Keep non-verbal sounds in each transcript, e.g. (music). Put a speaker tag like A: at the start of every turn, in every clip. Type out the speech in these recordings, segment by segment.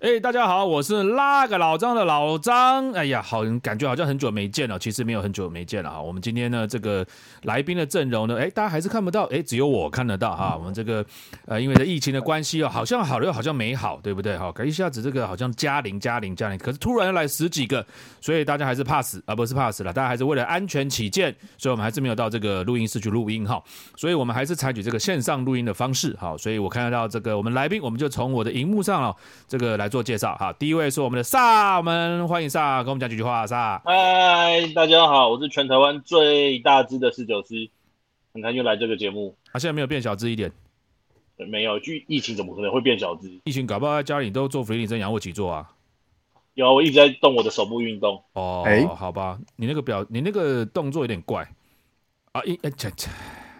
A: 哎，大家好，我是拉个老张的老张。哎呀，好，感觉好像很久没见了，其实没有很久没见了哈。我们今天呢，这个来宾的阵容呢，哎，大家还是看不到，哎，只有我看得到哈。我们这个呃，因为这疫情的关系哦，好像好了又好像没好，对不对？哈，可一下子这个好像加零加零加零，可是突然又来十几个，所以大家还是怕死啊，不是怕死了，大家还是为了安全起见，所以我们还是没有到这个录音室去录音哈。所以我们还是采取这个线上录音的方式哈。所以我看得到这个我们来宾，我们就从我的荧幕上哦，这个来做介绍好。第第一位是我们的萨，我们欢迎萨，跟我们讲几句话。萨，
B: 嗨，大家好，我是全台湾最大只的侍酒师，很开心来这个节目。
A: 他现在没有变小只一点？
B: 没有，就疫情怎么可能会变小只？
A: 疫情搞不好在家里都做俯卧撑、仰卧起坐啊。
B: 有，我一直在动我的手部运动。
A: 哦，好吧，你那个表，你那个动作有点怪啊。一，哎，切切，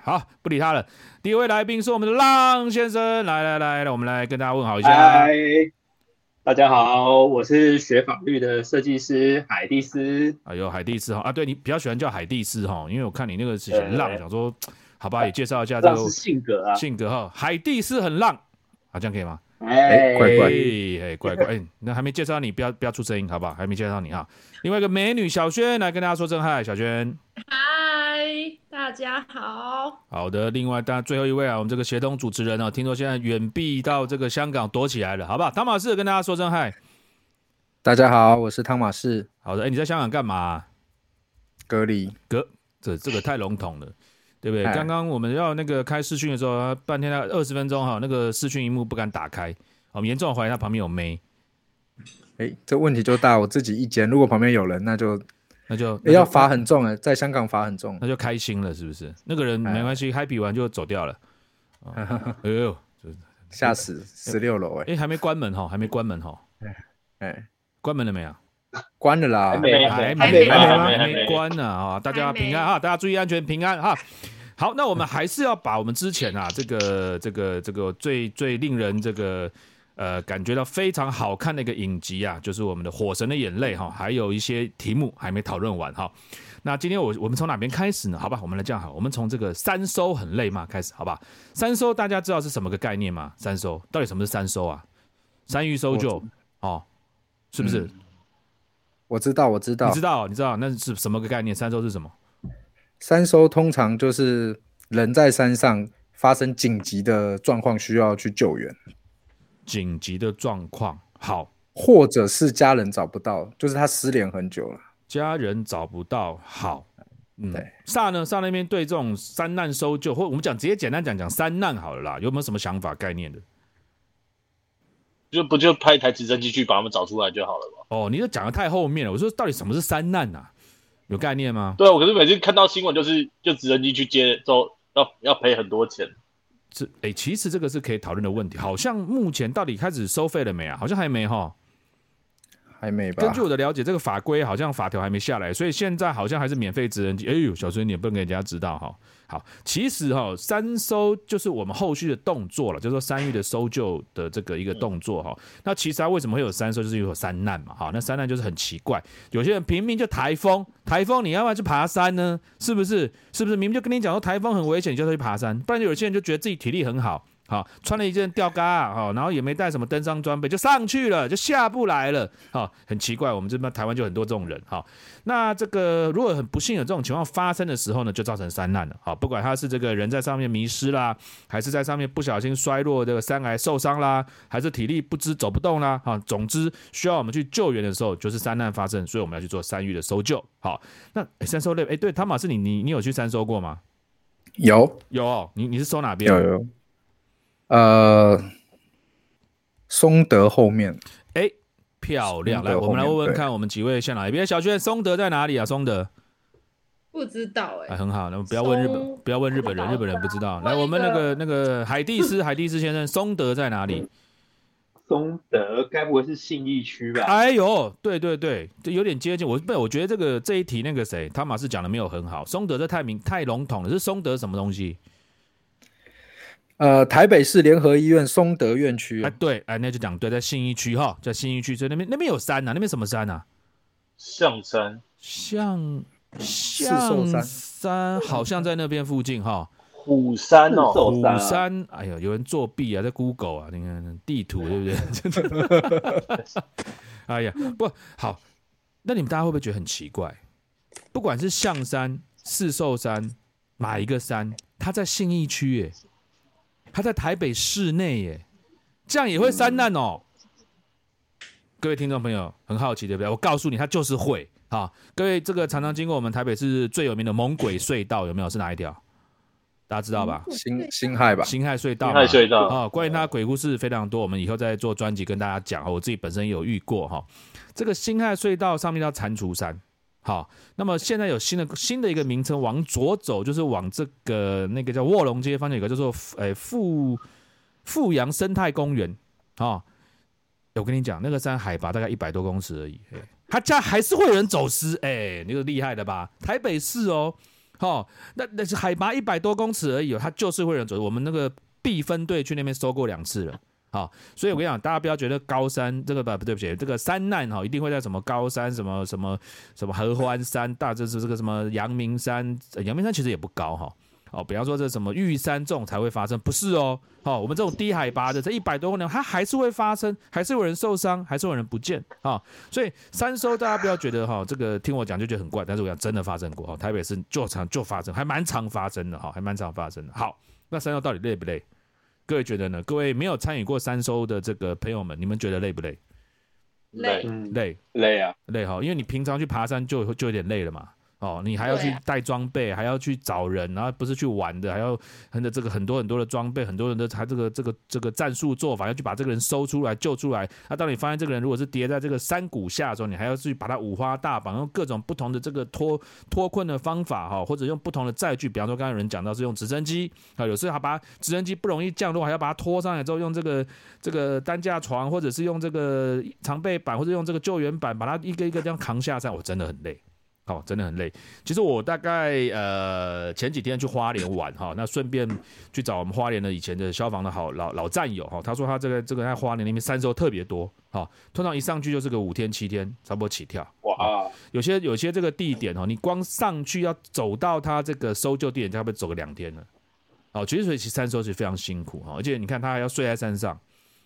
A: 好，不理他了。第一位来宾是我们的浪先生，来来来来，我们来跟大家问好一下。
C: 大家好，我是学法律的设计师海蒂斯。
A: 哎呦，海蒂斯哈啊，对你比较喜欢叫海蒂斯哈，因为我看你那个是很浪，想说好吧，也介绍一下这个
C: 性格啊，
A: 性格哈，海蒂斯很浪，啊，这样可以吗？
C: 哎，
A: 乖乖，哎，乖乖，哎，那还没介绍你，不要不要出声音，好不好？还没介绍你哈。另外一个美女小轩来跟大家说声嗨，小轩。
D: 大家好，
A: 好的。另外，当然最后一位啊，我们这个协同主持人啊，听说现在远避到这个香港躲起来了，好不好？汤马士跟大家说声嗨。
E: 大家好，我是汤马士。
A: 好的，哎，你在香港干嘛？
E: 隔离。
A: 隔这这个太笼统了，对不对？刚刚我们要那个开视讯的时候，半天二十分钟哈，那个视讯荧幕不敢打开，我们严重怀疑他旁边有妹。
E: 哎，这问题就大，我自己一间，如果旁边有人，那就。
A: 那就
E: 要罚很重哎，在香港罚很重，
A: 那就开心了，是不是？那个人没关系，happy 完就走掉了。(laughs) 哎呦，
E: 吓死！十六楼哎，
A: 哎，还没关门哈，还没关门哈。哎，关门了没有？(laughs)
E: 关了啦，
B: 还没，
A: 还
B: 没，
A: 还没关呢啊！大家平安啊，大家注意安全，平安哈。好，那我们还是要把我们之前啊，这个、这个、这个最最令人这个。呃，感觉到非常好看的一个影集啊，就是我们的《火神的眼泪》哈，还有一些题目还没讨论完哈。那今天我我们从哪边开始呢？好吧，我们来这样好，我们从这个三收很累吗开始？好吧，三收大家知道是什么个概念吗？三收到底什么是三收啊？三鱼搜救哦，是不是？
E: 我知道，我知道，
A: 你知道，你知道那是什么个概念？三收是什么？
E: 三收通常就是人在山上发生紧急的状况，需要去救援。
A: 紧急的状况，好，
E: 或者是家人找不到，就是他失联很久了，
A: 家人找不到，好，嗯，萨呢？萨那边对这种三难搜救，或我们讲直接简单讲讲三难好了啦，有没有什么想法概念的？
B: 就不就派一台直升机去把他们找出来就好了吧？
A: 哦，你这讲的太后面了，我说到底什么是三难啊？有概念吗？
B: 对啊，我可是每次看到新闻，就是就直升机去接，之后要要赔很多钱。
A: 是哎，其实这个是可以讨论的问题。好像目前到底开始收费了没啊？好像还没哈，
E: 还没吧？
A: 根据我的了解，这个法规好像法条还没下来，所以现在好像还是免费直升机。哎呦，小孙你也不能给人家知道哈。好，其实哈，三搜就是我们后续的动作了，就是说三域的搜救的这个一个动作哈。那其实它为什么会有三搜，就是有三难嘛。好，那三难就是很奇怪，有些人明明就台风，台风你要不要去爬山呢？是不是？是不是？明明就跟你讲说台风很危险，你就要去爬山。不然有些人就觉得自己体力很好。好，穿了一件吊嘎，好，然后也没带什么登山装备，就上去了，就下不来了，好，很奇怪，我们这边台湾就很多这种人，好，那这个如果很不幸有这种情况发生的时候呢，就造成山难了，好，不管他是这个人在上面迷失啦，还是在上面不小心摔落这个山崖受伤啦，还是体力不支走不动啦，哈，总之需要我们去救援的时候，就是山难发生，所以我们要去做山域的搜救，好，那山搜类，哎，对，汤马士，你你你有去山搜过吗？
E: 有
A: 有，你你是搜哪边？
E: 有有。呃，松德后面，
A: 哎，漂亮！来，我们来问问看，我们几位先来。别小娟，松德在哪里啊？松德
D: 不知道哎，
A: 很好，那不要问日本，不要问日本人，日本人不知道。来，我们那个那个海蒂斯，海蒂斯先生，松德在哪里？
C: 松德该不会是信义区吧？
A: 哎呦，对对对，这有点接近。我不，我觉得这个这一题那个谁，汤马斯讲的没有很好。松德这太明太笼统了，是松德什么东西？
E: 呃，台北市联合医院松德院区，
A: 哎，对，哎，那就讲对，在信义区哈，在信义区，所以那边那边有山呐，那边什么山呐？
B: 象山，
A: 象象山，好像在那边附近哈。(laughs)
B: 虎山哦，
C: 寿山啊
A: 虎山，哎呀，有人作弊啊，在 Google 啊，你看地图对不对？(laughs) (laughs) 哎呀，不好，那你们大家会不会觉得很奇怪？不管是象山、四寿山，哪一个山，它在信义区耶，它在台北市内耶，这样也会三难哦。各位听众朋友，很好奇对不对？我告诉你，他就是会啊。各位，这个常常经过我们台北市最有名的猛鬼隧道，有没有？是哪一条？大家知道吧？
E: 辛辛亥吧，
A: 辛亥隧道
B: 辛
A: 嘛，
B: 亥隧道
A: 啊，关于它鬼故事非常多，我们以后再做专辑跟大家讲。我自己本身有遇过哈，这个辛亥隧道上面叫蟾蜍山。好，那么现在有新的新的一个名称，往左走就是往这个那个叫卧龙街方向有个叫做诶富富阳生态公园啊。我跟你讲，那个山海拔大概一百多公尺而已，哎，它家还是会有人走失，哎，那个厉害的吧？台北市哦，哦，那那是海拔一百多公尺而已、哦，它就是会有人走。我们那个 B 分队去那边搜过两次了。好，所以我跟你讲，大家不要觉得高山这个不不对不起，这个山难哈，一定会在什么高山、什么什么什么合欢山、大这是这个什么阳明山，阳明山其实也不高哈。哦，比方说这什么玉山这种才会发生，不是哦。哦，我们这种低海拔的，这一百多公里，它还是会发生，还是有人受伤，还是有人不见啊、所以三收大家不要觉得哈、这个听我讲就觉得很怪，但是我讲真的发生过哈、台北市就常就发生，还蛮常发生的哈、还蛮常发生的。好，那三收到底累不累？各位觉得呢？各位没有参与过三收的这个朋友们，你们觉得累不累？
D: 累
C: 嗯，
A: 累
C: 累啊，
A: 累哈，因为你平常去爬山就就有点累了嘛。哦，你还要去带装备，还要去找人，然后不是去玩的，还要很的这个很多很多的装备，很多人的他这个这个这个战术做法，要去把这个人搜出来救出来。那、当你发现这个人如果是跌在这个山谷下的时候，你还要去把他五花大绑，用各种不同的这个脱脱困的方法哈，或者用不同的载具，比方说刚才有人讲到是用直升机啊，有时候还把直升机不容易降落，还要把它拖上来之后用这个这个担架床，或者是用这个长背板，或者用这个救援板把它一个一个这样扛下山，我真的很累。哦，真的很累。其实我大概呃前几天去花莲玩哈，那顺便去找我们花莲的以前的消防的好老老战友哈，他说他这个这个在花莲那边山收特别多，哈，通常一上去就是个五天七天，差不多起跳。
C: 哇，
A: 有些有些这个地点哦，你光上去要走到他这个搜救地点，差不多走个两天了。哦，其实所以其实山收是非常辛苦哈，而且你看他还要睡在山上。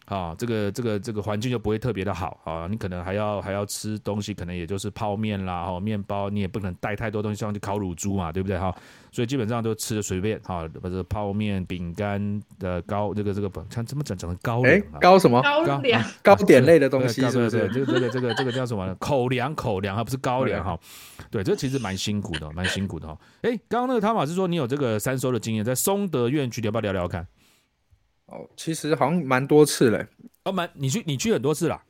A: 啊，这个这个这个环境就不会特别的好啊，你可能还要还要吃东西，可能也就是泡面啦，哦，面包，你也不能带太多东西上去烤乳猪嘛，对不对哈？所以基本上都吃的随便哈，把这泡面、饼干的糕，这个这个不，看怎么讲讲成高
E: 哎
A: 粱啊，
E: 高什么
D: 高粱，
E: 糕点类的东西
A: 对
E: 是不是？
A: 对对，这个这个这个这个叫什么呢？口粮口粮，它不是高粱哈。对，这其实蛮辛苦的，蛮辛苦的哈。哎，刚刚那个汤马是说你有这个三收的经验，在松德院区，你要不要聊聊看？
E: 哦，其实好像蛮多次嘞。
A: 哦，蛮，你去你去很多次啦。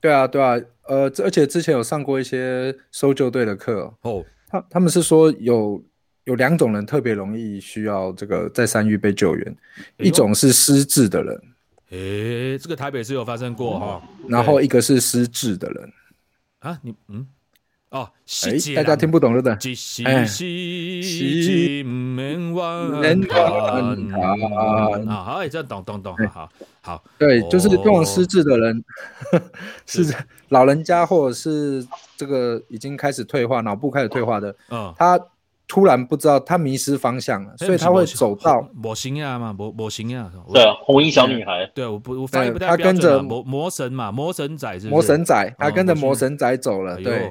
E: 对啊，对啊，呃，而且之前有上过一些搜救队的课哦，
A: 哦，
E: 他他们是说有有两种人特别容易需要这个在山域被救援，
A: 哎
E: 一种是失智的人，
A: 诶，这个台北是有发生过哈。
E: 然后一个是失智的人。
A: 啊，你嗯，哦，
E: 哎
A: 细节，
E: 大家听不懂对不对？
A: 一时
E: 哎
A: 是不免忘
E: 免
A: 谈
E: 忘
A: 啊，哎，这样懂懂懂，好好，
E: 对，就是通常
A: 哦
E: 失智的人，(laughs) 是老人家或者是这个已经开始退化、脑部开始退化的，
A: 嗯，
E: 他突然不知道他迷失方向了，所以他会走到
A: 魔形啊嘛，魔魔形啊，我
B: 对啊，红衣小女孩，
A: 对，我不我不太
E: 他跟着
A: 啊魔魔神嘛，魔神仔是
E: 魔神仔，他跟着
A: 哦
E: 魔神仔走了，对。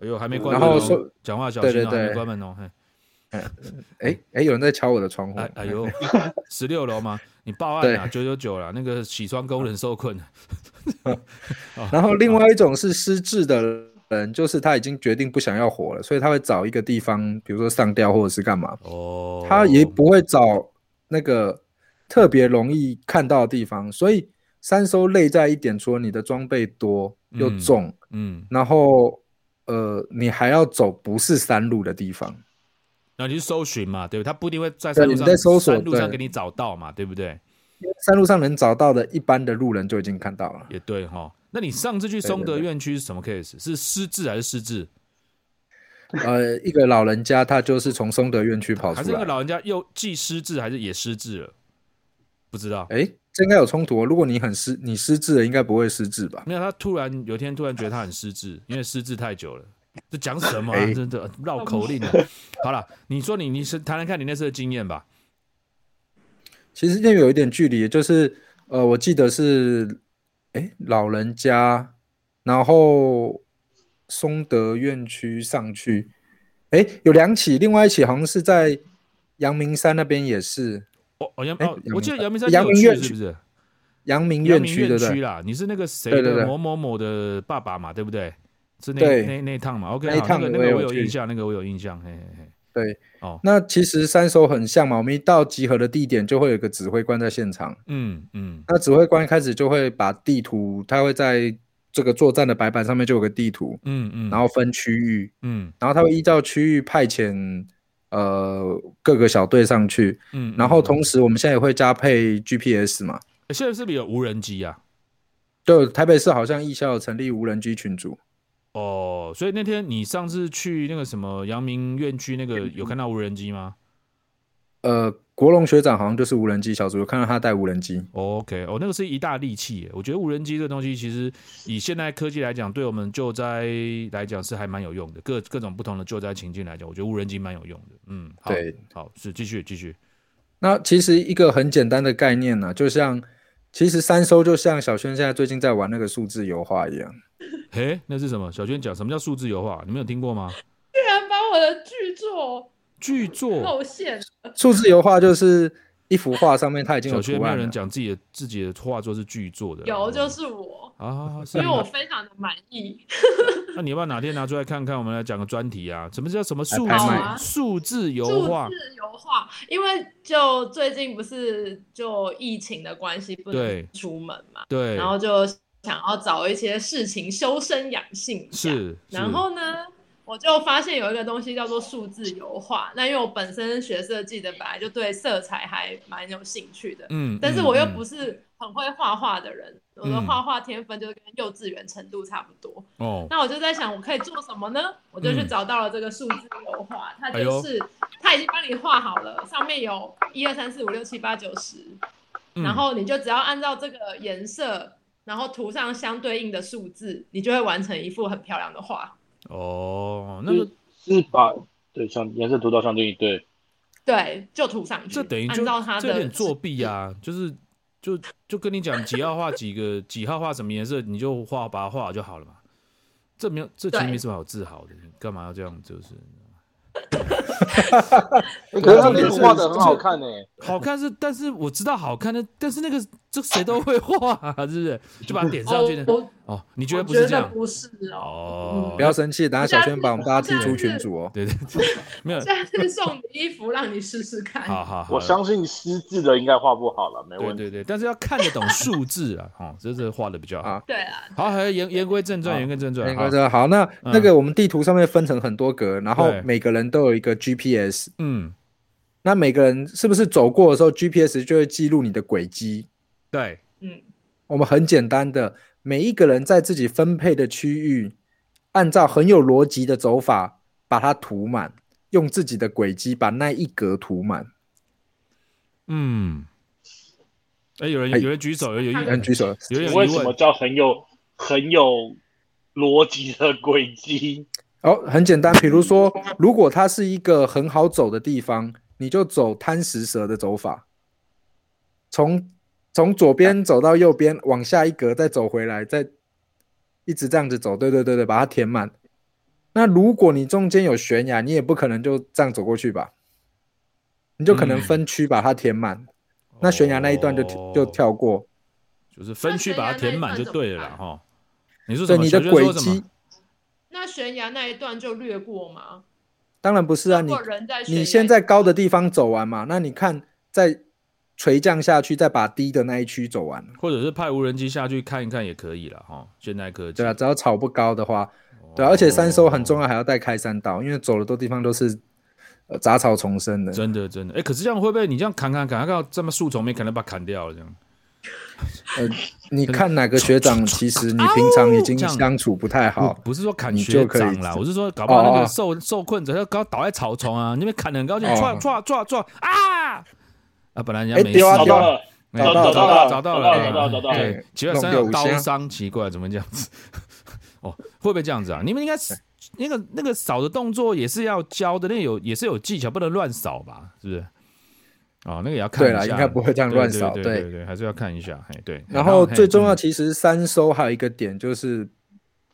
A: 哎呦，还没关门哦
E: 然后说，
A: 讲话小心哦，
E: 对对对
A: 还没关门哦，嘿。
E: 哎哎，有人在敲我的窗户。
A: 哎，哎呦，(laughs) 十六楼吗？你报案啊，九九九了，那个洗窗工人受困，(laughs)
E: 然后另外一种是失智的人，就是他已经决定不想要活了，所以他会找一个地方，比如说上吊或者是干嘛，
A: 哦，
E: 他也不会找那个特别容易看到的地方，所以三收累在一点，除了你的装备多又
A: 嗯
E: 重，
A: 嗯，
E: 然后呃，你还要走不是山路的地方，
A: 那你去搜寻嘛，对不对？他不一定会在山路上
E: 你在搜索
A: 山路上给你找到嘛，对不对？
E: 山路上能找到的，一般的路人就已经看到了。
A: 也对哈。那你上次去松德院区是什么 case？是失智还是失智？
E: 呃，一个老人家他就是从松德院区跑出来，
A: 还是那个老人家又既失智还是也失智了？不知道。
E: 哎，这应该有冲突哦。如果你很失，你失智了，应该不会失智吧？
A: 没有，他突然有一天突然觉得他很失智，因为失智太久了。这讲什么真的绕口令啊！好了，你说你你是谈谈看你那次的经验吧。
E: 其实那有一点距离，就是呃，我记得是哎老人家，然后松德院区上去，哎有两起，另外一起好像是在阳明山那边也是。
A: 哦哦阳
E: 哎
A: 哦，我记得阳明山
E: 阳明院区
A: 是不是？
E: 阳明
A: 阳明
E: 院区对不对？
A: 院区啦，你是那个谁的某某某的爸爸嘛，对不对？是那
E: 对
A: 那那一趟嘛？OK，
E: 那一
A: 好，那个那个
E: 趟我有
A: 印象，那个我有印象，嘿嘿嘿。
E: 对，
A: 哦，
E: 那其实三手很像嘛，我们一到集合的地点就会有一个指挥官在现场，
A: 嗯嗯
E: 那指挥官一开始就会把地图，他会在这个作战的白板上面就有个地图，
A: 嗯嗯，
E: 然后分区域，
A: 嗯
E: 然后他会依照区域派遣呃各个小队上去，
A: 嗯，
E: 然后
A: 嗯。
E: 同时我们现在也会加配 GPS 嘛，
A: 欸现在是不是有无人机啊？
E: 对台北市好像艺校有成立无人机群组，
A: 哦，所以那天你上次去那个什么阳明院区那个有看到无人机吗、
E: 呃，国龙学长好像就是无人机小组，有看到他带无人机，
A: 哦 o k 哦，那个是一大利器耶。我觉得无人机这个东西，其实以现代科技来讲，对我们救灾来讲是还蛮有用的。各各种不同的救灾情境来讲，我觉得无人机蛮有用的。嗯，好
E: 对，
A: 好是继续继续。
E: 那其实一个很简单的概念呢、就像其实三收就像小轩现在最近在玩那个数字油画一样。
A: 嘿，那是什么？小轩讲什么叫数字油画？你们有听过吗？
D: 居然把我的剧作
A: 剧作。
D: 露馅，
E: 数字油画就是一幅画上面它已经有
A: 小轩没有人。讲自己的自己的画作是巨作的。
D: 有就是我，
A: 啊，是
D: 因为我非常的满意。(laughs)
A: 那你要不要哪天拿出来看看？我们来讲个专题啊？什么叫什么数字数字油
D: 数
A: 画？
D: 字油画，因为就最近不是就疫情的关系不能出门嘛，
A: 对，
D: 然后就想要找一些事情修身养性。
A: 是，
D: 然后呢，我就发现有一个东西叫做数字油画。那因为我本身学设计的，本来就对色彩还蛮有兴趣的，
A: 嗯，
D: 但是我又
A: 嗯
D: 不是很会画画的人，我的
A: 嗯
D: 画画天分就是跟幼稚园程度差不多。
A: 哦，
D: 那我就在想，我可以做什么呢？我就去
A: 嗯
D: 找到了这个数字油画，它就是它已经帮你画好了，上面有一二三四五六七八九十，
A: 嗯
D: 然后你就只要按照这个颜色，然后涂上相对应的数字，你就会完成一幅很漂亮的画。
A: 哦，那个
B: 是是把对像颜色涂到相对应，对，
D: 对，就涂上去，
A: 这等于就
D: 照他的
A: 这有点作弊啊，就是就就跟你讲几号画几个几号画什么颜色，你就画把它画好就好了嘛。这没有，这其实
D: 对
A: 没什么好自豪的，你干嘛要这样？就是 (laughs)
B: 可是他那个画的很好看呢、
A: 好看是，但是我知道好看的，但是那个这谁都会画、啊，是不是？(laughs) 就把它点上去的。
D: 哦，
A: 哦，你觉得不是这样？
D: 不是哦。
A: 哦，
E: 不要生气，等下小轩把我们大家踢出群组哦。
A: 对对对，(laughs) 没有，
D: 下次送你衣服让你试试看。
A: 好好好，
B: 我相信失智的应该画不好了，没问题。
A: 对对对，但是要看得懂数字啊，(laughs) 哦，这是画的比较好
E: 啊。
D: 对啊，
A: 好，还言言归正传，言归正传。
E: 言
A: 归
E: 正传好，那
A: 嗯
E: 那个我们地图上面分成很多格，然后每个人都有一个 GPS。
A: 嗯，
E: 那每个人是不是走过的时候，GPS 就会记录你的轨迹？
A: 对，
D: 嗯，
E: 我们很简单的，每一个人在自己分配的区域，按照很有逻辑的走法把它涂满，用自己的轨迹把那一格涂满。
A: 嗯。哎，有人
E: 哎
A: 有人举手，有有
E: 有
A: 有
E: 人举手，
A: 有人
B: 为什么。叫很有很有逻辑的轨迹？
E: 哦，很简单，比如说，如果它是一个很好走的地方，你就走贪食蛇的走法，从从左边走到右边，往下一格再走回来，再一直这样子走，对对对对，把它填满。那如果你中间有悬崖，你也不可能就这样走过去吧？你就可能
A: 嗯
E: 分区把它填满，那悬崖那一段就、
A: 哦
E: 就跳过。
A: 就是分区把它填满就对了啦哈。你说什
E: 对，
A: 么？
E: 你的轨迹
A: 说什么？
D: 那悬崖那一段就略过吗？
E: 当然不是啊，你你先在高的地方走完嘛，那你看再垂降下去，再把低的那一区走完。
A: 或者是派无人机下去看一看也可以了哈。现代科技。
E: 对啊，只要草不高的话，对、啊，而且三收很重要，还要带开山刀，因为走的多地方都是呃杂草丛生的。
A: 真的真的，哎，可是这样会不会你这样砍砍砍，看到这么树丛没，可能把它砍掉了这样？
E: 呃，(laughs) 你看哪个学长，其实你平常已经相处不太好
A: 不，是说砍
E: 你
A: 学
E: 就可以
A: 长啦，我是说搞不好那个受受困者要搞倒在草丛啊，那边砍的很高兴，
E: 哦
A: 唰唰唰唰啊！啊，本来人家
E: 哎
A: 没事
E: 丢啊丢啊
B: 找到了，
A: 哎
B: 找到
E: 找到
A: 找到
B: 找到
A: 了，
B: 找到找到
A: 对
E: 哎，
A: 奇怪，
E: 弄
A: 身上有刀伤，奇怪，怎么这样子？(laughs) 哦，会不会这样子啊？你们应该是那个那个扫的动作也是要教的，那有也是有技巧，不能乱扫吧？是不是？哦，那个也要看一下，
E: 应该不会这样乱扫。
A: 对对对，还是要看一下，哎，对。
E: 然后最重要，其实三收还有一个点就是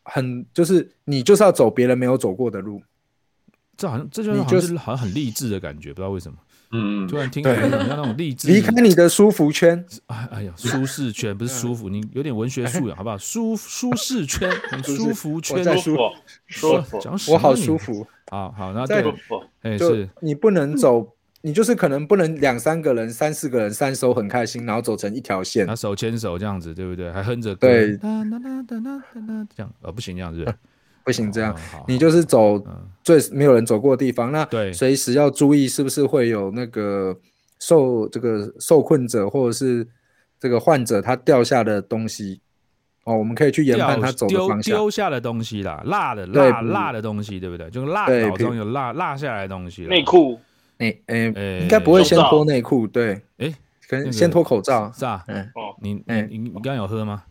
E: 很，就是你就是要走别人没有走过的路。
A: 这好像这就
E: 是
A: 好像很励志的感觉，不知道为什么，
B: 嗯
A: 突然听
E: 对
A: 起来很像那种励志，
E: 离开你的舒服圈，
A: 哎哎呀，舒适圈不是舒服，你有点文学素养好不好？舒舒适圈、
E: 是
A: 舒服圈，
E: 舒
B: 舒服舒服
A: 讲
E: 我好舒。服。
A: 好好，然后
E: 在
A: 对哎
E: 就是你不能走，你就是可能不能两三个人、三四个人三手很开心，然后走成一条线
A: 那。手牵手这样子，对不对？还哼着歌，
E: 对
A: 哒哒哒哒哒哒哒这样，呃，不行，这样是不
E: 行，这样你就是走
A: 嗯
E: 最没有人走过的地方。那
A: 对
E: 随时要注意是不是会有那个受这个受困者或者是这个患者他掉下的东西哦，我们可以去研判他走的
A: 丢
E: 方向。
A: 丢下的东西啦，辣的
E: 对
A: 辣辣的东西，对不对？就是辣
E: 对比
A: 脑中有辣辣下来的东西啦。
B: 内裤
E: 内诶，
A: 诶
E: 应该不会先脱内裤，对，
A: 哎，那个
E: 可能先脱口罩。
A: 是吧，
E: 嗯，
B: 哦，
A: 你
E: 哎
A: 你你你刚刚有喝吗？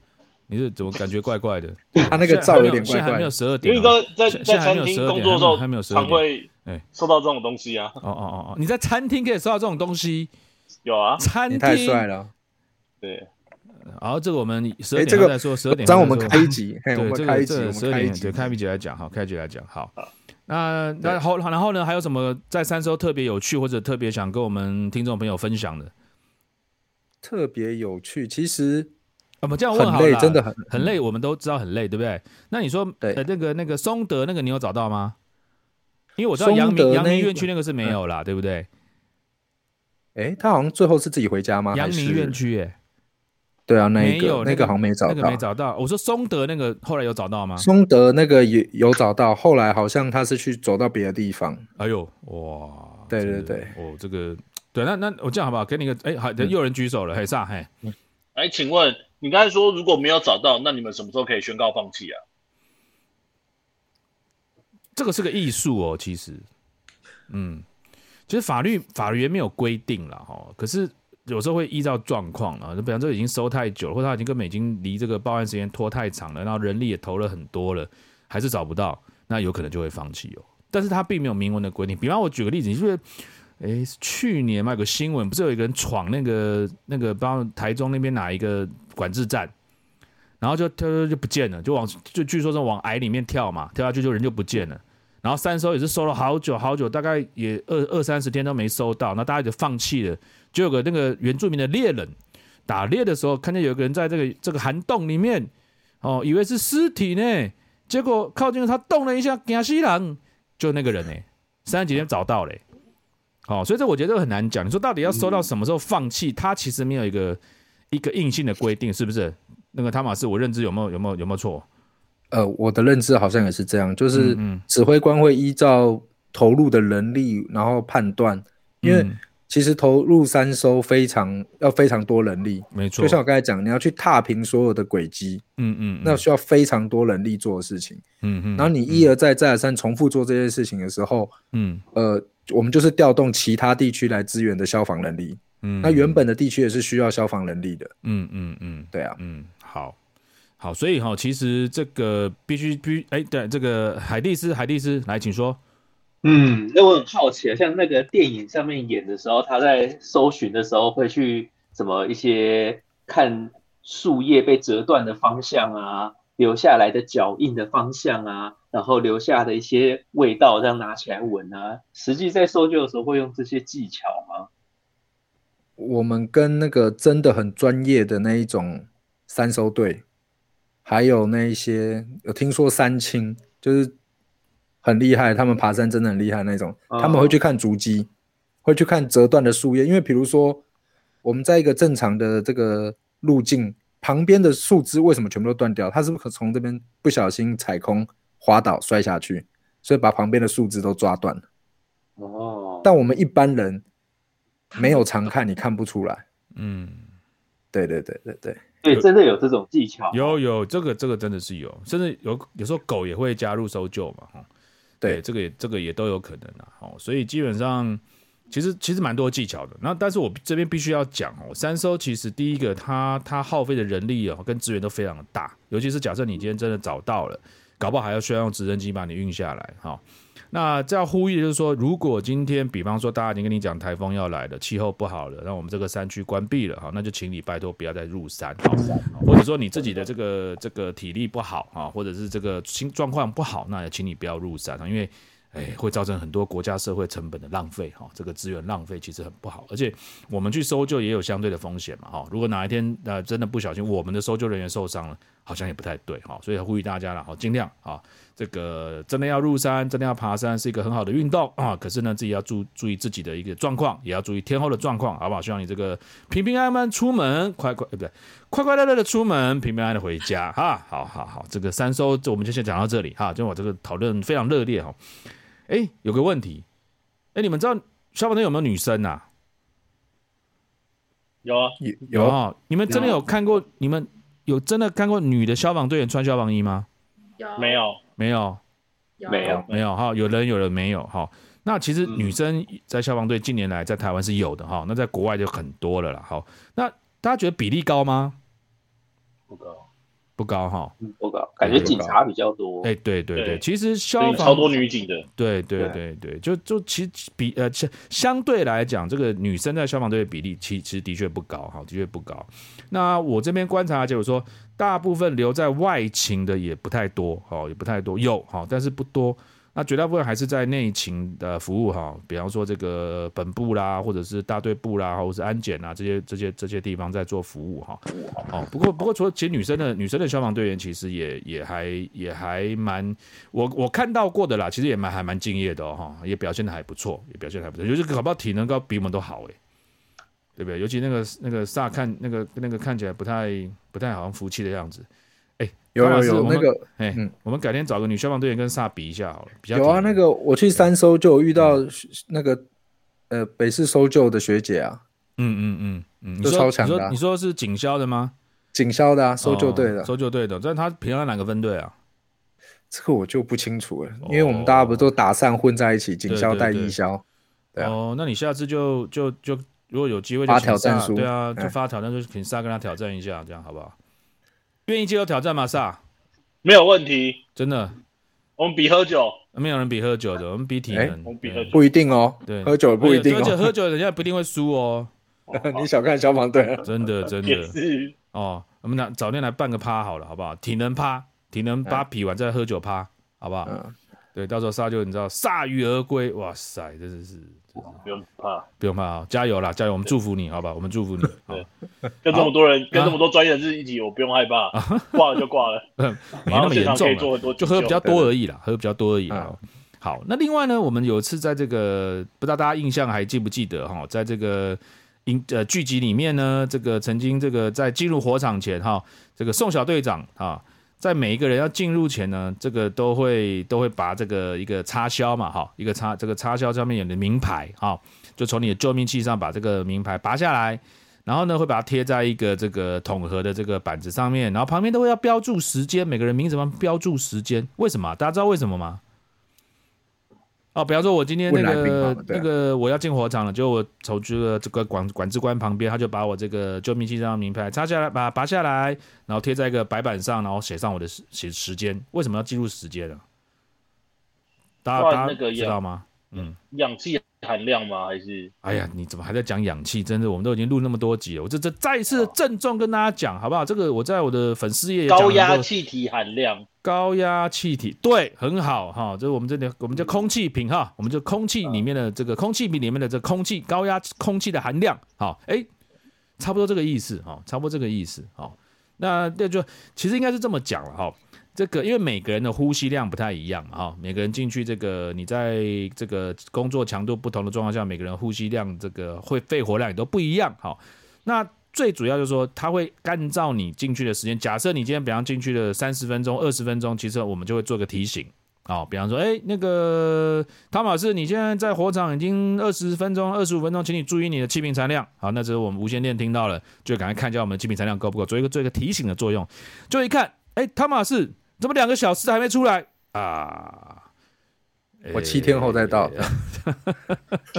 A: 你是怎么感觉怪怪的？
E: 他那个照有点怪
A: 现在还没有
E: 怪的。
B: 因
A: 十二点因，
B: 为你在在餐厅工作的时候，
A: 还没有12
B: 常会
A: 哎
B: 收到这种东西啊，
A: 哦哦哦哦，你在餐厅可以收到这种东西，
B: 有啊，
A: 餐厅
E: 你太帅。了，
B: 对，
A: 好，这个我们十二点再说，十二点
E: 让我们开一集，(laughs)
A: 对，
E: 们开一集，
A: 这个这十二点
E: 们开一集
A: 对开一集来讲，好，开一集来讲，好。那那后然后呢，还有什么在三周特别有趣或者特别想跟我们听众朋友分享的？
E: 特别有趣。其实
A: 我们这样问好
E: 很累，
A: 了，
E: 真的很
A: 很累，我们都知道很累，对不对？那你说，
E: 对
A: 呃，那个那个松德那个你有找到吗？因为我知道
E: 松
A: 阳明阳明院区那个是没有啦，对不对？
E: 哎，他好像最后是自己回家吗？还
A: 阳明
E: 是
A: 院区，哎，
E: 对啊，那一个
A: 那
E: 个好像没找到
A: 那个没。找到。我说松德那个后来有找到吗？
E: 松德那个也有找到，后来好像他是去走到别的地方。
A: 哎呦，哇！
E: 对
A: 这个
E: 对对
A: 哦，这个对，那那我这样好不好？给你个，哎，好，
E: 嗯
A: 又有人举手了，嘿，啥？嘿，
B: 哎，请问你刚才说如果没有找到，那你们什么时候可以宣告放弃啊？
A: 这个是个艺术哦，其实，嗯，其实法律法律也没有规定了哈，可是有时候会依照状况啊，就比方说已经收太久了，或者他已经根本已经离这个报案时间拖太长了，然后人力也投了很多了，还是找不到，那有可能就会放弃哦。但是他并没有明文的规定，比方我举个例子，你是不是？诶，去年嘛有个新闻，不是有一个人闯那个那个，不知道台中那边哪一个管制站，然后就他就就不见了，就往就据说是往矮里面跳嘛，跳下去就人就不见了。然后三收也是搜了好久好久，大概也二二三十天都没搜到，那大家就放弃了。就有个那个原住民的猎人打猎的时候，看见有个人在这个这个涵洞里面，哦，以为是尸体呢，结果靠近了他动了一下，惊死人，就那个人呢，三十几天找到嘞。哦，所以这我觉得很难讲。你说到底要收到什么时候放弃？他其实没有一个一个硬性的规定，是不是？那个汤马斯，我认知有没有有没有有没有错？
E: 呃，我的认知好像也是这样，就是指挥官会依照投入的人力，然后判断，因为
A: 嗯
E: 其实投入三艘非常要非常多人力，
A: 没错，
E: 就像我刚才讲，你要去踏平所有的轨迹，
A: 嗯嗯，
E: 那需要非常多人力做的事情。
A: 嗯嗯，
E: 然后你一而再再而三重复做这些事情的时候，
A: 嗯
E: 呃，我们就是调动其他地区来支援的消防能力。
A: 嗯，
E: 那原本的地区也是需要消防人力的，
A: 嗯嗯嗯
E: 对啊。
A: 嗯，好好，所以哈，其实这个必须必须，哎，对，这个海蒂斯海蒂斯来，请说。
C: 嗯，那我很好奇啊，像那个电影上面演的时候，他在搜寻的时候会去什么一些看树叶被折断的方向啊，留下来的脚印的方向啊，然后留下的一些味道，这样拿起来闻啊。实际在搜救的时候会用这些技巧吗？
E: 我们跟那个真的很专业的那一种三收队，还有那一些有听说三清，就是很厉害，他们爬山真的很厉害那种，
C: 哦
E: 他们会去看足迹，会去看折断的树叶，因为比如说我们在一个正常的这个路径旁边的树枝为什么全部都断掉？它是不是从这边不小心踩空滑倒摔下去，所以把旁边的树枝都抓断了？
C: 哦，
E: 但我们一般人 (laughs) 没有常看，你看不出来。
A: 嗯，
E: 对对对对对，
C: 对，真的有这种技巧。
A: 有有，这个这个真的是有，甚至有有时候狗也会加入搜救嘛，哈。
E: 对
A: 这个也这个也都有可能啊，哦，所以基本上其实其实蛮多技巧的。那但是我这边必须要讲哦，三艘其实第一个它它耗费的人力哦跟资源都非常的大，尤其是假设你今天真的找到了，搞不好还要需要用直升机把你运下来，哈。那这要呼吁就是说，如果今天比方说大家已经跟你讲台风要来了，气候不好了，那我们这个山区关闭了，哈，那就请你拜托不要再入山，哈，或者说你自己的这个这个体力不好啊，或者是这个心状况不好，那也请你不要入山，因为。哎，会造成很多国家社会成本的浪费哈，这个资源浪费其实很不好，而且我们去搜救也有相对的风险嘛哈。如果哪一天呃真的不小心我们的搜救人员受伤了，好像也不太对哈，所以呼吁大家了哈，尽量啊，这个真的要入山，真的要爬山是一个很好的运动啊，可是呢自己要注注意自己的一个状况，也要注意天后的状况，好不好？希望你这个平平安安出门，快快不对，快快乐乐的出门，平平安安的回家哈。好好好，这个三搜我们就先讲到这里哈，就我这个讨论非常热烈哈。哎，有个问题，哎，你们知道消防队有没有女生啊？
B: 有啊，
E: 有
A: 有啊，你们真的有看过？你们有真的看过女的消防队员穿消防衣吗？
D: 有
B: 没有？
A: 没有，
C: 没有
A: 没有哈，有人有人没有哈。那其实女生在消防队近年来在台湾是有的哈，那在国外就很多了啦。好，那大家觉得比例高吗？
B: 不高，
A: 不高哈。
C: 不高，感觉警察比较多。
A: 哎，对对对，
B: 对
A: 其实消防
B: 超多女警的，
A: 对对对对，就就其实比呃相相对来讲，这个女生在消防队的比例其其实的确不高哈，的确不高。那我这边观察结果说，大部分留在外勤的也不太多，哈，也不太多，有哈，但是不多。那绝大部分还是在内勤的服务哈，比方说这个本部啦，或者是大队部啦，或者是安检啊这些这些这些地方在做服务哈。哦，不过不过除了其实女生的女生的消防队员其实也也还也还蛮我我看到过的啦，其实也蛮还蛮敬业的哦哈，也表现的还不错，也表现得还不错，就是搞不好体能高比我们都好诶，对不对？尤其那个那个萨看那个那个看起来不太不太好像服气的样子。哎，
E: 有有有那个
A: 哎，
E: 嗯。
A: 我们改天找个女消防队员跟萨比一下好了，比较
E: 有啊，那个我去三搜就有遇到那个呃北市搜救的学姐啊，
A: 嗯嗯嗯嗯，你
E: 就
A: 说
E: 超强的啊。
A: 你说你说是警消的吗？
E: 警消的啊，搜救队的，
A: 哦搜救队的，但他平常哪个分队啊？
E: 这个我就不清楚了，因为我们大家不是都打散混在一起，警消带
A: 对对。
E: 义消，对啊。
A: 哦，那你下次就就就如果有机会就
E: 发挑战书
A: 对啊，就
E: 哎。
A: 发挑战，就请萨跟他挑战一下，这样好不好？愿意接受挑战吗？萨，
B: 没有问题。
A: 真的
B: 我们比喝酒，
A: 没有人比喝酒的，我们比体
E: 哎
A: 能。对
B: 我们比喝酒
E: 不一定哦，
A: 对，
E: 喝酒不一定
A: 而且
E: 哦，
A: 喝酒人家不一定会输哦，(laughs)
E: 你小看消防队了，
A: 真的真
B: 也
A: 的
B: 是
A: 哦。我们俩早点来办个趴好了，好不好？体能趴，体能趴比完再喝酒趴，好不好？
E: 嗯，
A: 对，到时候杀就你知道铩羽而归，哇塞，真的是
B: 不用怕，
A: 不用怕啊，加油啦，加油！我们祝福你，好吧？我们祝福你。好，
B: 跟这么多人，跟这么多专业人士一起，我不用害怕，挂了就挂了。(laughs)
A: 没那么严重就喝比较多而已啦，喝比较多而已啦。
E: 嗯
A: 好，那另外呢，我们有一次在这个不知道大家印象还记不记得哈，在这个影呃剧集里面呢，这个曾经这个在进入火场前哈，这个宋小队长啊，在每一个人要进入前呢，这个都会都会把这个一个插销嘛哈，一个插这个插销上面有的名牌哈，就从你的救命器上把这个名牌拔下来。然后呢，会把它贴在一个这个统合的这个板子上面，然后旁边都会要标注时间，每个人名字上标注时间，为什么？大家知道为什么吗？哦，比方说，我今天那个那个我要进火场了，就我走这个这个管管制官旁边，他就把我这个救命器这张名牌插下来，把它拔下来，然后贴在一个白板上，然后写上我的写时间。为什么要记录时间呢？大家大家
B: 那个氧
A: 知道吗？嗯，
B: 氧气含量吗？还是
A: 哎呀，你怎么还在讲氧气？真的，我们都已经录那么多集了，我这这再一次的郑重跟大家讲，好不好？这个我在我的粉丝页也讲
B: 高压气体含量？
A: 高压气体，对，很好哈，这是我们这里我们叫空气瓶哈，我们就空气里面的这个空气瓶里面的这空气高压空气的含量，好，哎，差不多这个意思哈，差不多这个意思好，那那就其实应该是这么讲了哈。这个因为每个人的呼吸量不太一样哈，每个人进去这个你在这个工作强度不同的状况下，每个人呼吸量这个会肺活量也都不一样哈，那最主要就是说，它会按照你进去的时间。假设你今天比方进去了三十分钟、二十分钟，其实我们就会做个提醒啊、比方说，哎，那个汤马士，你现在在火场已经二十分钟、二十五分钟，请你注意你的气瓶残量。好，那这是我们无线电听到了，就赶快看一下我们的气瓶残量够不够，做一个做一个提醒的作用。就一看，哎，汤马士怎么两个小时还没出来啊？
E: 我七天后再到
A: 哎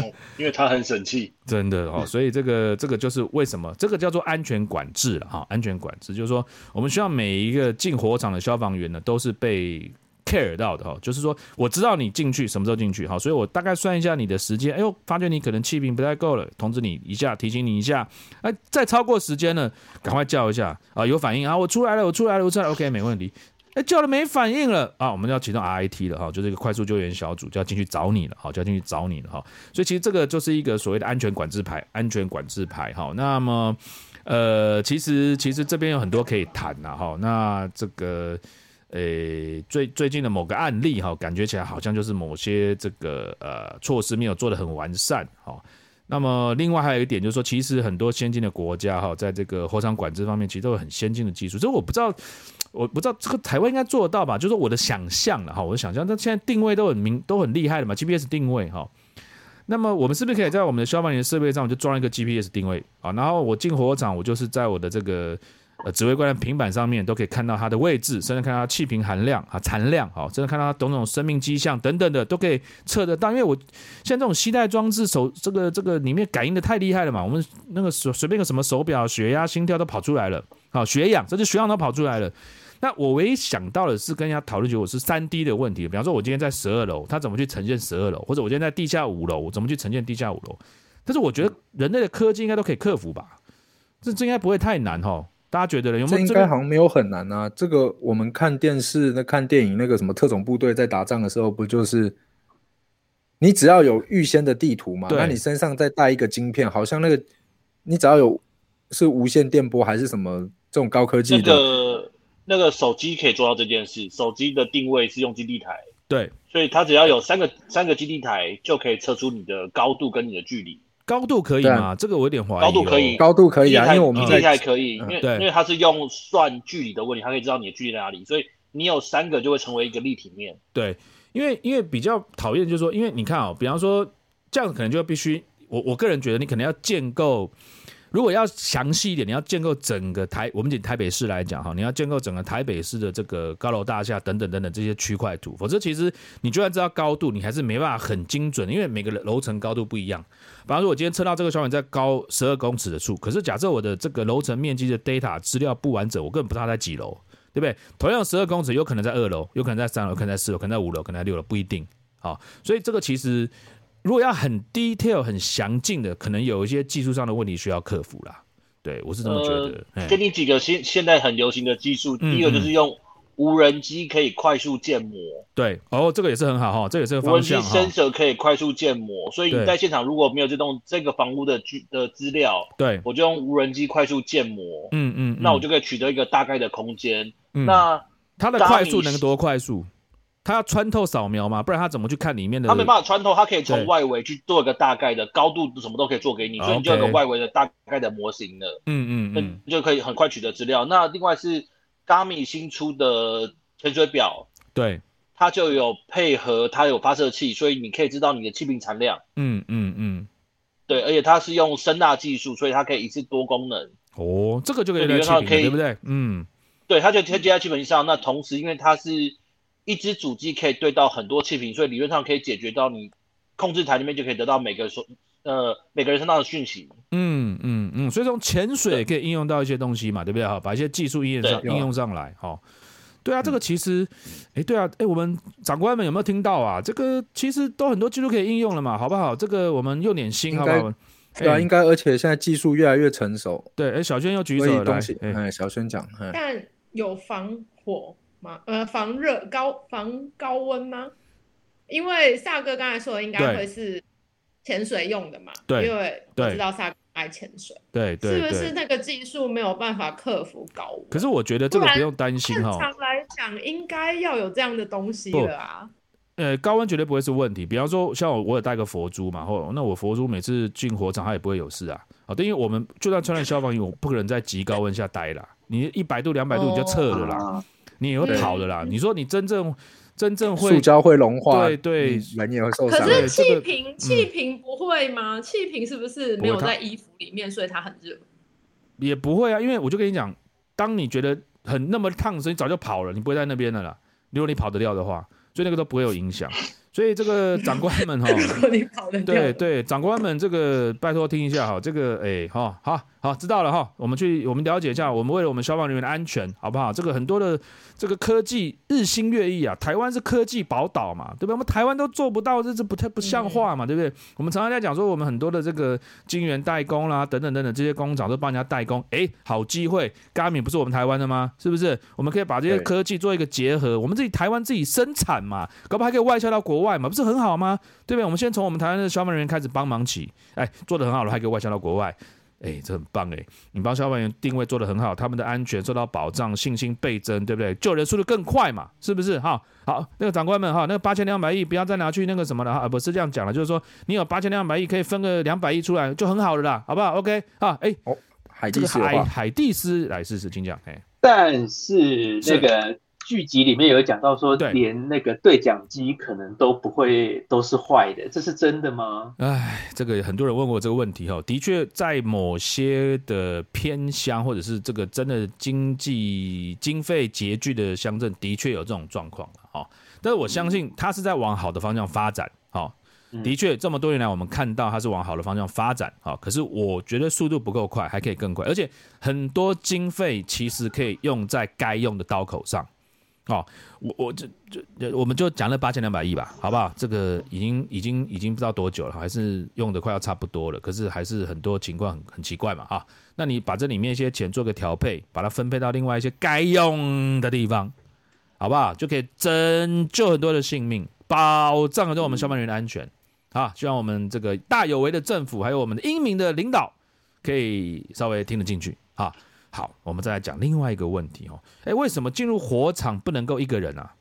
A: (laughs)
B: 因为他很省气。
A: 真的哦，所以这个这个就是为什么这个叫做安全管制了哈，安全管制就是说，我们需要每一个进火场的消防员呢，都是被 care 到的哈，就是说我知道你进去什么时候进去，好，所以我大概算一下你的时间，哎呦，发觉你可能气瓶不太够了，通知你一下，提醒你一下，哎，再超过时间了，赶快叫一下啊，有反应啊，我出来了，我出来了，我出来了，OK，没问题。哎，叫了没反应了啊，我们要启动 RIT 了哈，就是一个快速救援小组就要进去找你了，好，就要进去找你了哈。所以其实这个就是一个所谓的安全管制牌，安全管制牌哈。那么，呃，其实其实这边有很多可以谈呐哈。那这个，呃，最最近的某个案例哈，感觉起来好像就是某些这个呃措施没有做的很完善哈。那么另外还有一点就是说，其实很多先进的国家哈，在这个火场管制方面，其实都有很先进的技术，所以我不知道。我不知道这个台湾应该做得到吧？就是我的想象了哈，我的想象，那现在定位都很明，都很厉害的嘛，GPS 定位哈。那么我们是不是可以在我们的消防员设备上我就装一个 GPS 定位啊？然后我进火场，我就是在我的这个呃指挥官的平板上面都可以看到它的位置，甚至看到它气瓶含量啊、残量啊，甚至看到它种种生命迹象等等的都可以测得到。因为我现在这种携带装置手这个这个里面感应的太厉害了嘛，我们那个随随便个什么手表、血压、心跳都跑出来了，好血氧，这就血氧都跑出来了。那我唯一想到的是跟人家讨论，就我是三 D 的问题。比方说，我今天在十二楼，他怎么去呈现十二楼？或者我今天在地下五楼，我怎么去呈现地下五楼？但是我觉得人类的科技应该都可以克服吧？这这应该不会太难哈？大家觉得呢？有没有？
E: 这应该好像没有很难啊。这个我们看电视、那看电影，那个什么特种部队在打仗的时候，不就是你只要有预先的地图嘛？那你身上再带一个晶片，好像那个你只要有是无线电波还是什么这种高科技
B: 的。那个手机可以做到这件事，手机的定位是用基地台，
A: 对，
B: 所以它只要有三个三个基地台就可以测出你的高度跟你的距离。
A: 高度可以吗？这个我有点怀疑。
B: 高度可以，
E: 高度可以啊，因为我们
B: 基地台可以，因为因为它是用算距离的问题，它可以知道你的距离在哪里，所以你有三个就会成为一个立体面。
A: 对，因为因为比较讨厌就是说，因为你看啊，比方说这样可能就必须，我我个人觉得你可能要建构。如果要详细一点，你要建构整个台，我们以台北市来讲哈，你要建构整个台北市的这个高楼大厦等等等等这些区块图，否则其实你就算知道高度，你还是没办法很精准，因为每个楼层高度不一样。比方说，我今天测到这个小点在高十二公尺的处，可是假设我的这个楼层面积的 data 资料不完整，我根本不知道它在几楼，对不对？同样十二公尺，有可能在二楼，有可能在三楼，可能在四楼，可能在五楼，可能在六楼，不一定。好，所以这个其实如果要很 detail、很详尽的，可能有一些技术上的问题需要克服啦。对，我是这么觉得。
B: 给你几个现现在很流行的技术，第一个就是用无人机可以快速建模。
A: 对，哦，这个也是很好哈，这也是个方向
B: 无人机 sensor 可以快速建模，所以你在现场如果没有这栋这个房屋的具的资料，
A: 对
B: 我就用无人机快速建模。
A: 嗯嗯，
B: 那我就可以取得一个大概的空间。那
A: 它的快速能多快速？他要穿透扫描嘛？不然他怎么去看里面的？
B: 他没办法穿透，他可以从外围去做一个大概的高度，什么都可以做给你，所以你就有个外围的大概的模型了。
A: 嗯嗯嗯，
B: 就可以很快取得资料。那另外是 Garmin 新出的潜水表，
A: 对，
B: 它就有配合它有发射器，所以你可以知道你的气瓶产量。
A: 嗯嗯嗯，
B: 对，而且它是用声纳技术，所以它可以一次多功能。
A: 哦，这个就可以在气瓶，对不对？嗯，
B: 对，它就贴接在气瓶上。那同时，因为它是一只主机可以对到很多气瓶，所以理论上可以解决到你控制台里面就可以得到每个所呃每个人身上的讯息。
A: 嗯嗯嗯，所以从潜水可以应用到一些东西嘛，对不对？哈，把一些技术应用上应用上来。哈，对啊，这个其实，哎，对啊，哎，我们长官们有没有听到啊？这个其实都很多技术可以应用了嘛，好不好？这个我们用点心，好不好？
E: 对啊，应该，而且现在技术越来越成熟。
A: 对，哎，小轩又举手来，
E: 哎，小轩讲，
D: 但有防火。呃，防热高防高温吗？因为萨哥刚才说的应该会是潜水用的嘛？
A: 对，
D: 因为我知道萨哥爱潜水，
A: 对对，
D: 是不是那个技术没有办法克服高温？
A: 可是我觉得这个不用担心哈。
D: 正常来讲，应该要有这样的东西了啊。
A: 呃，高温绝对不会是问题。比方说，像我，我有带个佛珠嘛，或那我佛珠每次进火场，它也不会有事啊。好，因为我们就算穿了消防衣，我不可能在极高温下待啦。你一百度、两百度你就撤了啦。你也会跑的啦。你说你真正真正会
E: 塑胶会融化，
A: 对对，
E: 人也会受伤。
D: 可是气瓶气瓶不会吗？气瓶是不是没有在衣服里面，所以它很热？
A: 也不会啊，因为我就跟你讲，当你觉得很那么烫的时候，你早就跑了，你不会在那边的啦。如果你跑得掉的话，所以那个都不会有影响。所以这个长官们 (laughs) 哈，
D: 如果你跑得掉，
A: 对对，长官们这个拜托听一下哈，这个哎哈好好知道了哈，我们去我们了解一下，我们为了我们消防人员的安全好不好？这个很多的这个科技日新月异啊，台湾是科技宝岛嘛，对不对？我们台湾都做不到，这是不太不像话嘛，对不对？我们常常在讲说，我们很多的这个晶圆代工啦，等等等等这些工厂都帮人家代工，哎，好机会 m i 不是我们台湾的吗？是不是？我们可以把这些科技做一个结合，我们自己台湾自己生产嘛，搞不好还可以外销到国外嘛，不是很好吗？对不对？我们先从我们台湾的消防人员开始帮忙起，哎，做的很好了，还可以外销到国外。哎，这很棒哎！你帮消防员定位做得很好，他们的安全受到保障，信心倍增，对不对？救人速度更快嘛，是不是？哈，好，那个长官们哈，那个八千两百亿不要再拿去那个什么了哈，啊不是这样讲了，就是说你有八千两百亿，可以分个两百亿出来就很好了啦，好不好？OK 啊，哎，
E: 海
A: 这个海海蒂斯来试试，请讲，哎，
C: 但是这个剧集里面有讲到说，连那个对讲机可能都不会都是坏的，这是真的吗？
A: 哎，这个很多人问过这个问题哈，的确在某些的偏乡或者是这个真的经济经费拮据的乡镇，的确有这种状况哈。但是我相信它是在往好的方向发展，哈。
C: 嗯
A: 的确，这么多年来我们看到它是往好的方向发展，哈。可是我觉得速度不够快，还可以更快，而且很多经费其实可以用在该用的刀口上。哦，我我这这我们就讲了八千两百亿吧，好不好？这个已经已经已经不知道多久了，还是用的快要差不多了。可是还是很多情况很很奇怪嘛，啊，那你把这里面一些钱做个调配，把它分配到另外一些该用的地方，好不好？就可以拯救很多的性命，保障很多我们消防员的安全。啊，希望我们这个大有为的政府，还有我们的英明的领导，可以稍微听得进去啊。好，我们再来讲另外一个问题哦。哎，为什么进入火场不能够一个人啊？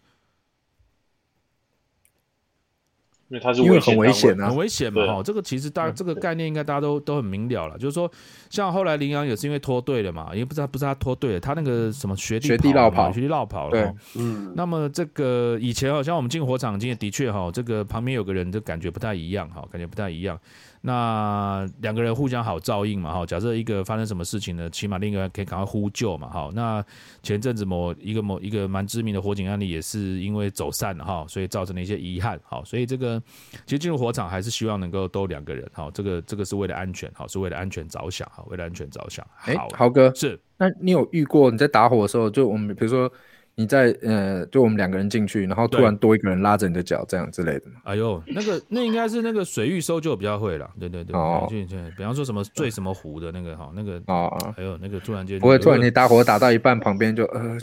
B: 因为他是
E: 因为很危险啊。
A: 很危险嘛，
B: 对。
A: 哈，这个其实大
B: 嗯。
A: 这个概念应该大家都都很明了了，就是说，像后来林阳也是因为脱队了嘛，因为不知道不是他脱队了，他那个什么学弟
E: 学弟绕跑。
A: 学弟绕跑了，
E: 对。
C: 嗯，
A: 那么这个以前好像我们进火场经验的确哈，这个旁边有个人就感觉不太一样哈，感觉不太一样。那两个人互相好照应嘛哈，假设一个发生什么事情呢，起码另一个可以赶快呼救嘛哈。那前阵子某一个某一个蛮知名的火警案例也是因为走散了哈，所以造成了一些遗憾好，所以这个其实进入火场还是希望能够都两个人好，这个这个是为了安全好，是为了安全着想好，为了安全着想
E: 哎
A: 好，
E: 豪哥，
A: 是
E: 那你有遇过你在打火的时候，就我们比如说你在呃，就我们两个人进去，然后突然多一个人拉着你的脚这样之类的吗？
A: 哎呦，那个那应该是那个水域搜救比较会了，对对对，
E: 哦
A: 对对，比方说什么坠什么湖的那个哈，那个
E: 哦哦，
A: 还有那个突然间
E: 不会突然
A: 有
E: 你打火打到一半，旁边就呃，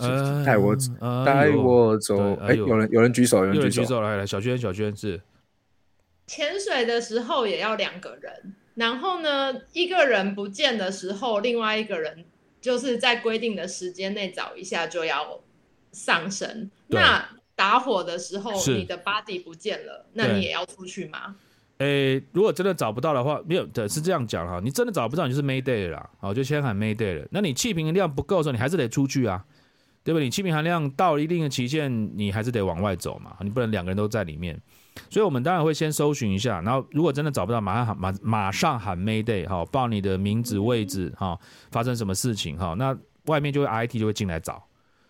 E: 带我
A: 呃
E: 带我走。哎，有人有人举手，有
A: 有
E: 人举手。
A: 人举手来来，小娟小娟是
D: 潜水的时候也要两个人，然后呢，一个人不见的时候，另外一个人就是在规定的时间内找一下就要上升。那打火的时候，你的 body 不见了，那你也要出去吗？
A: 诶，如果真的找不到的话，没有的是这样讲哈，你真的找不到，你就是 Mayday 了啦，好，就先喊 Mayday 了。那你气瓶量不够的时候，你还是得出去啊，对不对？你气瓶含量到了一定的期限，你还是得往外走嘛，你不能两个人都在里面。所以我们当然会先搜寻一下，然后如果真的找不到，马上喊马马上喊 Mayday 哈，报你的名字、位置哈，发生什么事情哈，那外面就会 IT 就会进来找。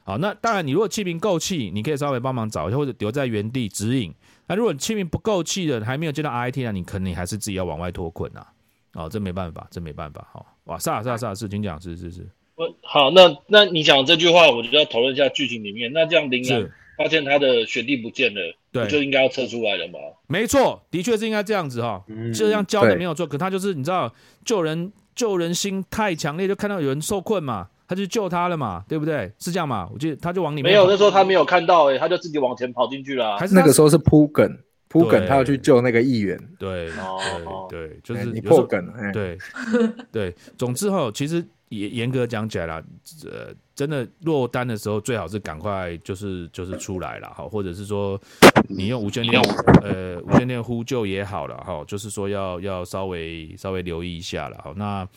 A: 好，那当然，你如果气瓶够气，你可以稍微帮忙找一下，或者留在原地指引。那如果气瓶不够气的，还没有接到 RIT 呢，你肯定还是自己要往外脱困啊。哦，这没办法，这没办法。好、哇，是啊是啊是啊是，请讲，是是是
B: 我好，那那你讲这句话，我就要讨论一下剧情里面。那这样羚羊
A: 是，
B: 发现他的学弟不见了，
A: 对
B: 就应该要撤出来了嘛？
A: 没错，的确是应该这样子哈、
C: 嗯
A: 这样教的
E: 对
A: 没有错，可他就是你知道救人救人心太强烈，就看到有人受困嘛，他就救他了嘛，对不对？是这样嘛？我记得他就往里面
B: 没有，那时候他没有看到、欸，他就自己往前跑进去了啊、
A: 还是他
E: 那个时候是铺梗，铺梗他要去救那个议员，
A: 对
B: 哦
A: 对对，就是你
E: 破梗
A: 对 (laughs) 对，总之哈，其实严严格讲起来啦，呃，真的落单的时候，最好是赶快就是就是出来了哈，或者是说你用无线电呃无线电呼救也好了哈，就是说要要稍微稍微留意一下了哈。那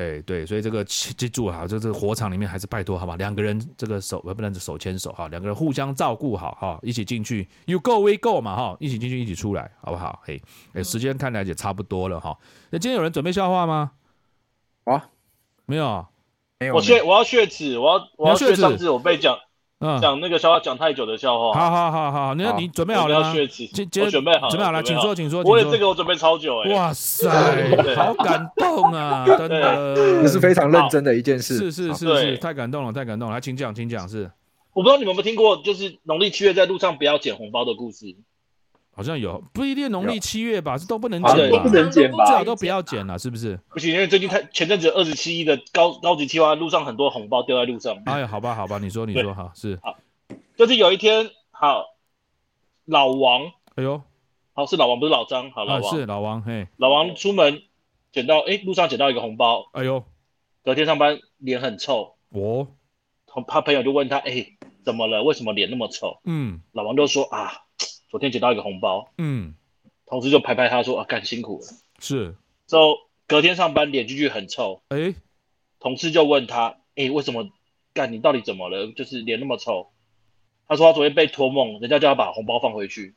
A: 哎对，所以这个记记住哈，就这火场里面还是拜托好吧，两个人这个手呃不能手牵手哈，两个人互相照顾好哈，一起进去，You go we go 嘛哈，一起进去一起出来，好不好？嘿，哎，时间看来也差不多了哈。那今天有人准备笑话吗？
E: 啊，
A: 没有啊，
E: 没有，
B: 我血我要血耻，我要我要
A: 血耻
B: 血上次我被讲，
A: 嗯，
B: 讲那个笑话讲太久的笑话。
A: 好好好好，那
E: 好
A: 你准备好了
B: 准备好了，
A: 准备好了，请说，请说，
B: 我也。这个我准备超久哎。
A: 哇塞，好感动啊！(laughs) 真的，
E: 这是非常认真的一件事。
A: 是是是是，太感动了，太感动了。来，请讲，请讲，是
B: 我不知道你们有没有听过，就是农历七月在路上不要捡红包的故事。
A: 好像有，不一定农历七月吧，这都不能
C: 好
A: 剪
C: 都不？能剪吧。
A: 最好都不要剪了，是不是？
B: 不行，因为最近太前阵子二十七亿的高高级计划，路上很多红包掉在路上。
A: 哎呀，好吧，好吧，你说，你说，好，是。
B: 好，就是有一天，好，老王，
A: 哎呦，
B: 好是老王，不是老张，好老
A: 啊，
B: 王，
A: 是老王，嘿，
B: 老王出门捡到，哎，路上捡到一个红包，
A: 哎呦，
B: 隔天上班脸很臭，
A: 我，
B: 同他朋友就问他，哎，怎么了？为什么脸那么臭？
A: 嗯。
B: 老王就说啊，昨天捡到一个红包，
A: 嗯，
B: 同事就拍拍他说啊，干辛苦了。
A: 是，
B: 之后隔天上班脸继续很臭，
A: 哎，
B: 同事就问他，哎，为什么干你到底怎么了？就是脸那么臭。他说他昨天被托梦，人家叫他把红包放回去。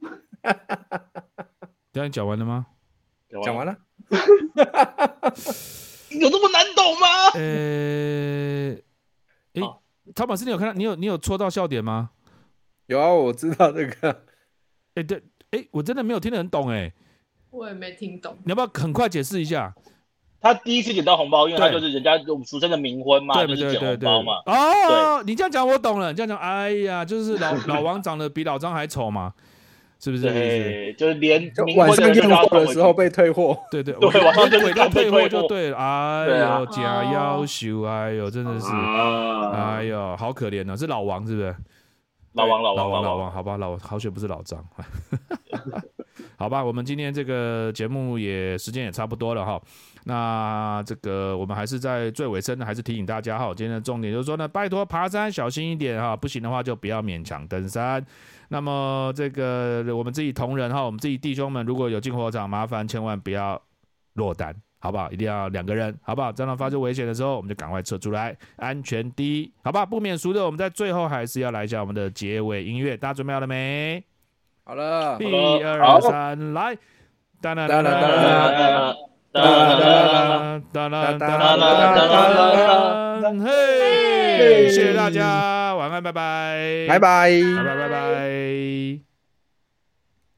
B: (laughs)
A: 这样讲完了吗？
E: 讲完了，(laughs)
B: 有这么难懂吗？
A: 呃，哎
B: 好，
A: 汤马斯，你有看到你有你有戳到笑点吗？
E: 有啊，我知道这个。(laughs)
A: 哎，对，哎，我真的没有听得很懂，哎，
D: 我也没听懂。
A: 你要不要很快解释一下？
B: 他第一次捡到红包，因为他就是人家我们俗称的冥婚嘛，
A: 对
B: 就是捡
A: 对对对，
B: 红包嘛。
A: 哦，你这样讲我懂了，你这样讲，哎呀，就是老 (laughs) 老王长得比老张还丑嘛，是不是？
B: 对，就是连冥
E: 晚上验货的时候被退货，
A: 对对，(laughs)
B: 对晚上就是
A: 鬼都退货就对了，哎呦，假要求，哎呦，真的是，
C: 啊
A: 哎呦，好可怜哦，是老王是不是？
B: 老王老
A: 老王，老王，好吧，老好险不是老张。(laughs) 好吧，我们今天这个节目也时间也差不多了哈。那这个我们还是在最尾声呢，还是提醒大家哈，今天的重点就是说呢，拜托爬山小心一点哈，不行的话就不要勉强登山。那么这个我们自己同仁哈，我们自己弟兄们，如果有进火场，麻烦千万不要落单。好不好一定要两个人好不好张浪发生危险的时候我们就赶快撤出来安全第一好吧不免俗的我们在最后还是要来一下我们的结尾音乐大家准备好了没
E: 好了
A: 一二三来嘿谢谢大家晚安拜拜
E: 拜拜
A: 拜拜拜拜